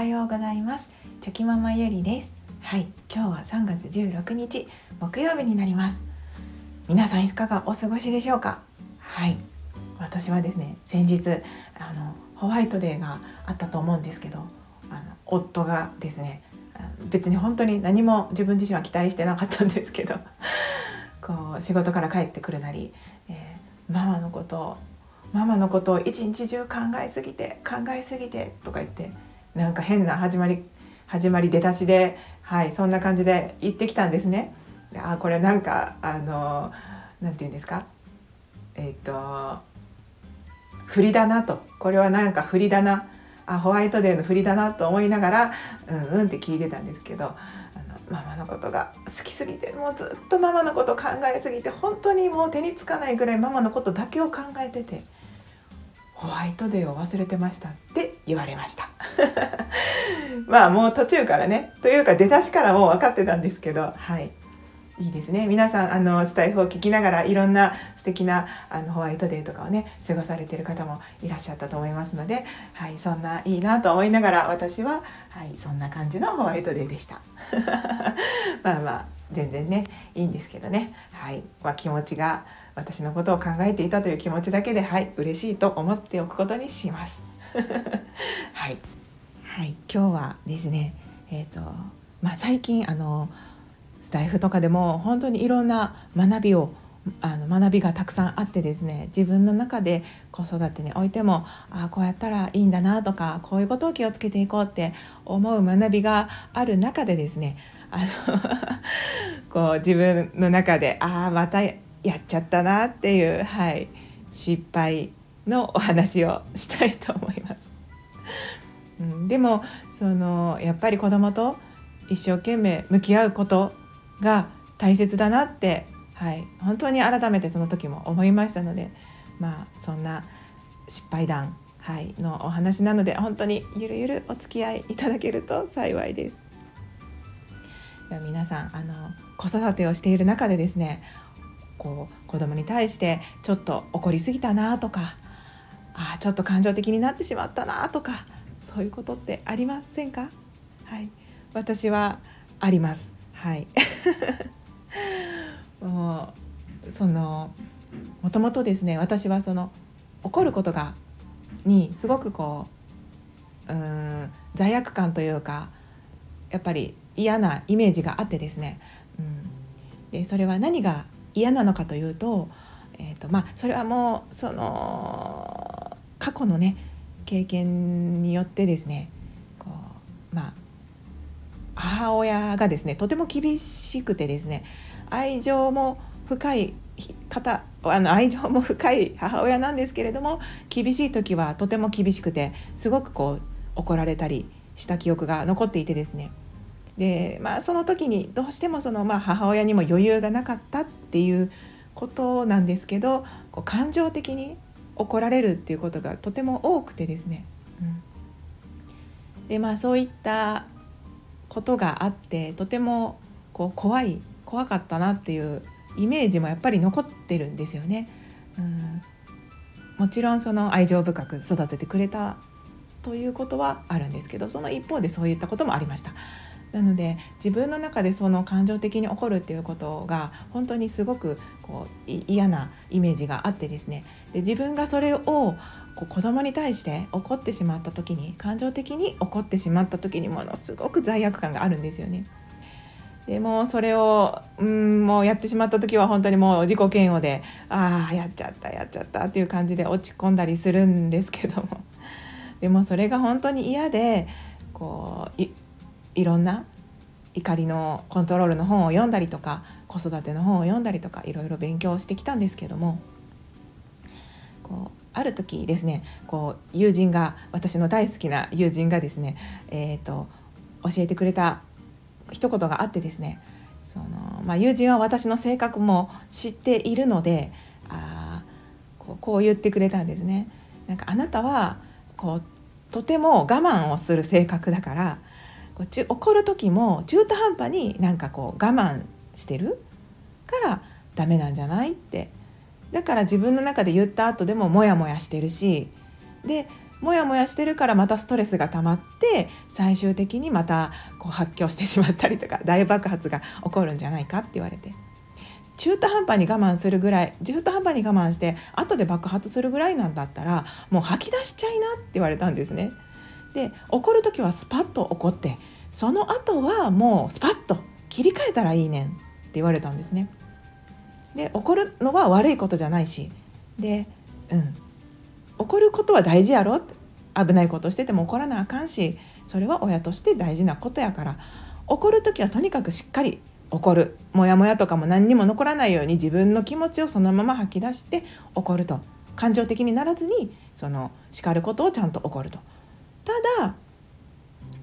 はようございます。チョキママゆりです。はい今日は3月16日木曜日になります。皆さんいかがお過ごしでしょうか？はい私はですね先日あのホワイトデーがあったと思うんですけどあの夫がですね別に本当に何も自分自身は期待してなかったんですけど こう仕事から帰ってくるなり、えー、ママのことをママのことを一日中考えすぎて考えすぎてとか言ってなんか変な始まり始まり出だしではいそんな感じで言ってきたんですね。あこれなんかあのなんて言うんですか？えっ、ー、と振りだなとこれはなんか振りだなあホワイトデーの振りだなと思いながらうんうんって聞いてたんですけどあのママのことが好きすぎてもうずっとママのこと考えすぎて本当にもう手につかないぐらいママのことだけを考えてて。ホワイトデーを忘れてましたって言われました。まあもう途中からねというか出だしからもう分かってたんですけどはい。いいですね。皆さんあのスタイフを聞きながらいろんな素敵なあなホワイトデーとかをね過ごされてる方もいらっしゃったと思いますので、はい、そんないいなと思いながら私は、はい、そんな感じのホワイトデーでした。まあまあ全然ねいいんですけどね、はい。まあ、気持ちが私のことを考えていたという気持ちだけではい嬉しいと思っておくことにします。はい、はい、今日はですねえ、ー、とまあ最近あのスタイフとかでも本当にいろんな学びをあの学びがたくさんあってですね自分の中で子育てにおいてもああこうやったらいいんだなとかこういうことを気をつけていこうって思う学びがある中でですねあの こう自分の中でああまたやっちゃったなっていう、はい、失敗のお話をしたいと思います。うん、でもそのやっぱり子供と一生懸命向き合うことが大切だなって、はい、本当に改めてその時も思いましたのでまあそんな失敗談、はい、のお話なので本当にゆるゆるお付き合いいただけると幸いです。では皆さんあの子育てをしている中でですねこう子供に対してちょっと怒りすぎたなとかあちょっと感情的になってしまったなとかそういうことってありませんか？はい。私はあります。はい。もうそのもともとですね私はその怒ることがにすごくこううん罪悪感というかやっぱり嫌なイメージがあってですね、うん、でそれは何が嫌なのかというと,、えーとまあ、それはもうその去のね経験によってですねこうまあ母親がですねとても厳しくてですね愛情も深い方あの愛情も深い母親なんですけれども厳しい時はとても厳しくてすごくこう怒られたりした記憶が残っていてですね。でまあその時にどうしてもその、まあ、母親にも余裕がなかったっていうことなんですけどこう感情的に怒られるっていうことがとても多くてですね。うん、でまあそういったことがあってとてもこう怖い怖かったなっていうイメージもやっぱり残ってるんですよね。うん、もちろんその愛情深く育ててくれたということはあるんですけどその一方でそういったこともありました。なので自分の中でその感情的に起こるっていうことが本当にすごくこう嫌なイメージがあってですねで自分がそれをこう子供に対して怒ってしまった時に感情的に怒ってしまった時にものすごく罪悪感があるんですよね。でもそれをうんもうやってしまった時は本当にもう自己嫌悪でああやっちゃったやっちゃったっていう感じで落ち込んだりするんですけどもでもそれが本当に嫌でこういろんな怒りのコントロールの本を読んだりとか子育ての本を読んだりとかいろいろ勉強してきたんですけどもこうある時ですねこう友人が私の大好きな友人がですね、えーと、教えてくれた一言があってですねその、まあ、友人は私の性格も知っているのであこうこう言ってくれたんですね。なんかあなたはこうとても我慢をする性格だからこう怒る時も中途半端になんかこう我慢してるからダメなんじゃないってだから自分の中で言った後でもモヤモヤしてるしでモヤモヤしてるからまたストレスが溜まって最終的にまたこう発狂してしまったりとか 大爆発が起こるんじゃないかって言われて中途半端に我慢するぐらい中途半端に我慢して後で爆発するぐらいなんだったらもう吐き出しちゃいなって言われたんですね。で怒る時はスパッと怒ってその後はもうスパッと切り替えたらいいねんって言われたんですね。で怒るのは悪いことじゃないしでうん。怒ることは大事やろ危ないことしてても怒らなあかんしそれは親として大事なことやから怒る時はとにかくしっかり怒る。モヤモヤとかも何にも残らないように自分の気持ちをそのまま吐き出して怒ると。感情的にならずにその叱ることをちゃんと怒ると。ただ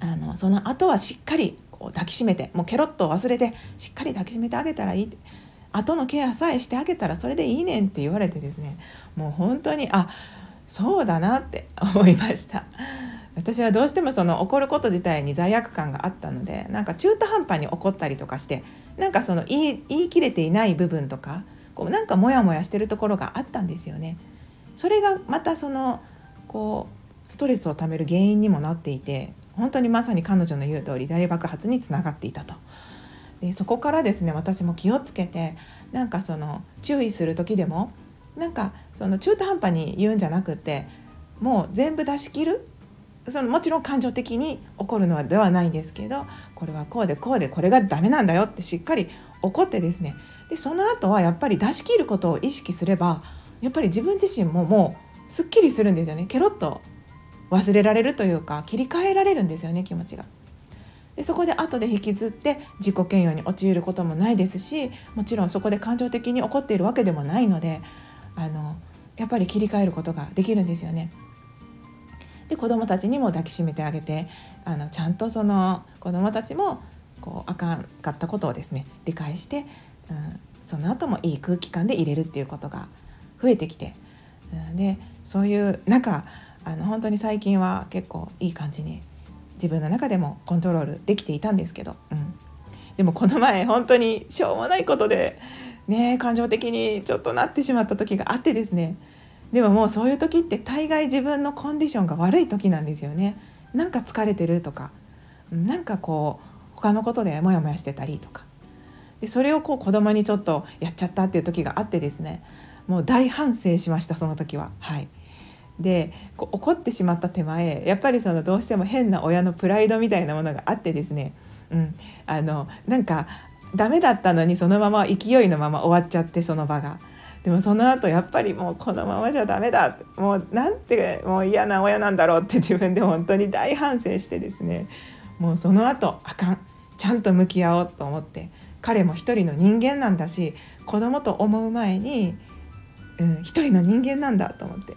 あのその後はしっかりこう抱きしめてもうケロッと忘れてしっかり抱きしめてあげたらいいって後のケアさえしてあげたらそれでいいねんって言われてですねもう本当にあそうだなって思いました私はどうしてもその怒ること自体に罪悪感があったのでなんか中途半端に怒ったりとかしてなんかその言い言い切れていない部分とかこうなんかモヤモヤしてるところがあったんですよね。それがまたそのこうストレスをためる原因にもなっていて本当にまさに彼女の言う通り大爆発につながっていたと。でそこからですね私も気をつけてなんかその注意する時でもなんかその中途半端に言うんじゃなくてもう全部出し切るそのもちろん感情的に怒るのではないんですけどこれはこうでこうでこれがダメなんだよってしっかり怒ってですねでその後はやっぱり出し切ることを意識すればやっぱり自分自身ももうすっきりするんですよねケロッと忘れられるというか切り替えられるんですよね気持ちが。でそこで後で引きずって自己嫌悪に陥ることもないですしもちろんそこで感情的に怒っているわけでもないのであのやっぱり切り替えることができるんですよね。で子どもたちにも抱きしめてあげてあのちゃんとその子どもたちもこうあかんかったことをですね理解して、うん、その後もいい空気感で入れるっていうことが増えてきて、うん、でそういう中あの本当に最近は結構いい感じに自分の中でもコントロールできていたんですけど、うん、でもこの前本当にしょうもないことでね感情的にちょっとなってしまった時があってですね。でももうそういう時って大概自分のコンディションが悪い時なんですよね。なんか疲れてるとかなんかこう他のことでモヤモヤしてたりとか。でそれをこう子供にちょっとやっちゃったっていう時があってですね。もう大反省しましたその時は。はい。で怒ってしまった手前やっぱりそのどうしても変な親のプライドみたいなものがあってですね、うん、あのなんかダメだったのにそのまま勢いのまま終わっちゃってその場が。でもその後やっぱりもうこのままじゃダメだ。もうなんてもう嫌な親なんだろうって 自分で本当に大反省してですね。もうその後あかん。ちゃんと向き合おうと思って。彼も一人の人間なんだし子供と思う前に、うん、一人の人間なんだと思って。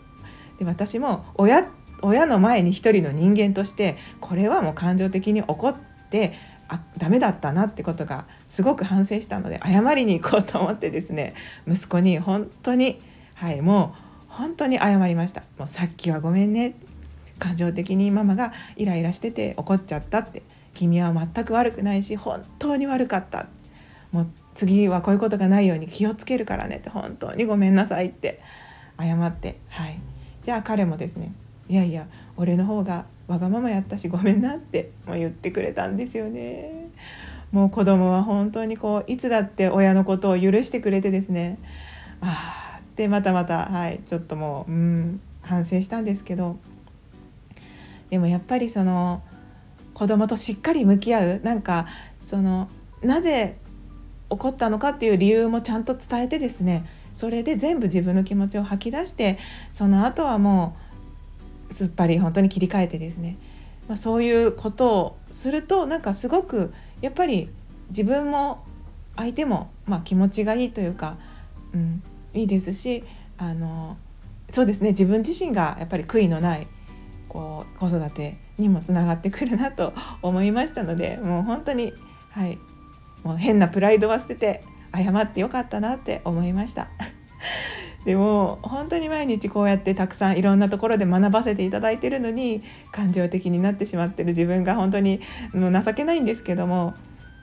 で私も親親の前に一人の人間としてこれはもう感情的に怒ってあダメだったなってことがすごく反省したので謝りに行こうと思ってですね息子に本当にはいもう本当に謝りました。もうさっきはごめんね。感情的にママがイライラしてて怒っちゃったって。君は全く悪くないし本当に悪かった。もう次はこういうことがないように気をつけるからねって本当にごめんなさいって謝ってはい。じゃあ彼もですねいやいや俺の方がわがままやったしごめんなっても言ってくれたんですよね。もう子供は本当にこういつだって親のことを許してくれてですねああってまたまたはいちょっともううん反省したんですけどでもやっぱりその子供としっかり向き合うなんかそのなぜ起こったのかっていう理由もちゃんと伝えてですねそれで全部自分の気持ちを吐き出してその後はもうすっぱり本当に切り替えてですね、まあ、そういうことをするとなんかすごくやっぱり自分も相手も、まあ、気持ちがいいというか、うん、いいですしあのそうですね自分自身がやっぱり悔いのないこう子育てにもつながってくるなと思いましたのでもう本当にはいもう変なプライドは捨てて謝ってよかったなって思いました。でも本当に毎日こうやってたくさんいろんなところで学ばせていただいてるのに感情的になってしまってる自分が本当にもう情けないんですけども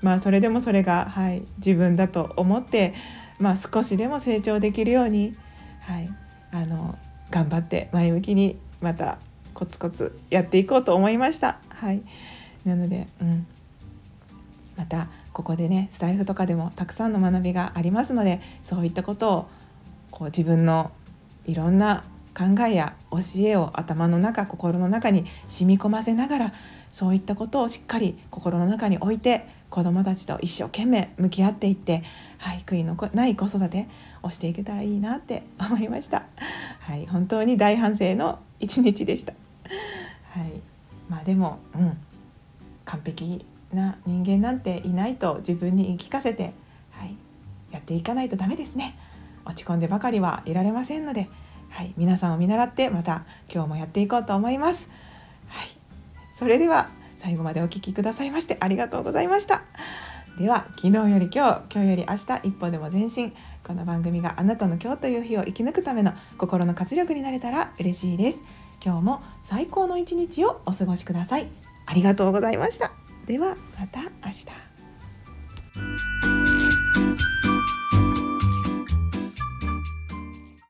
まあそれでもそれが、はい、自分だと思って、まあ、少しでも成長できるように、はい、あの頑張って前向きにまたコツコツやっていこうと思いました。はい。なのでうん。またここでねスタイフとかでもたくさんの学びがありますのでそういったことをこう自分のいろんな考えや教えを頭の中心の中に染み込ませながらそういったことをしっかり心の中に置いて子どもたちと一生懸命向き合っていって、はい、悔いのない子育てをしていけたらいいなって思いました。はい、本当に大反省の一日でした。はい、まあでも、うん、完璧な人間なんていないと自分に言い聞かせて、はい、やっていかないとダメですね。落ち込んでばかりはいられませんので、はい、皆さんを見習ってまた今日もやっていこうと思います。はい、それでは最後までお聴きくださいましてありがとうございました。では昨日より今日今日より明日一歩でも前進この番組があなたの今日という日を生き抜くための心の活力になれたら嬉しいです今日も最高の一日をお過ごしくださいありがとうございましたではまた明日。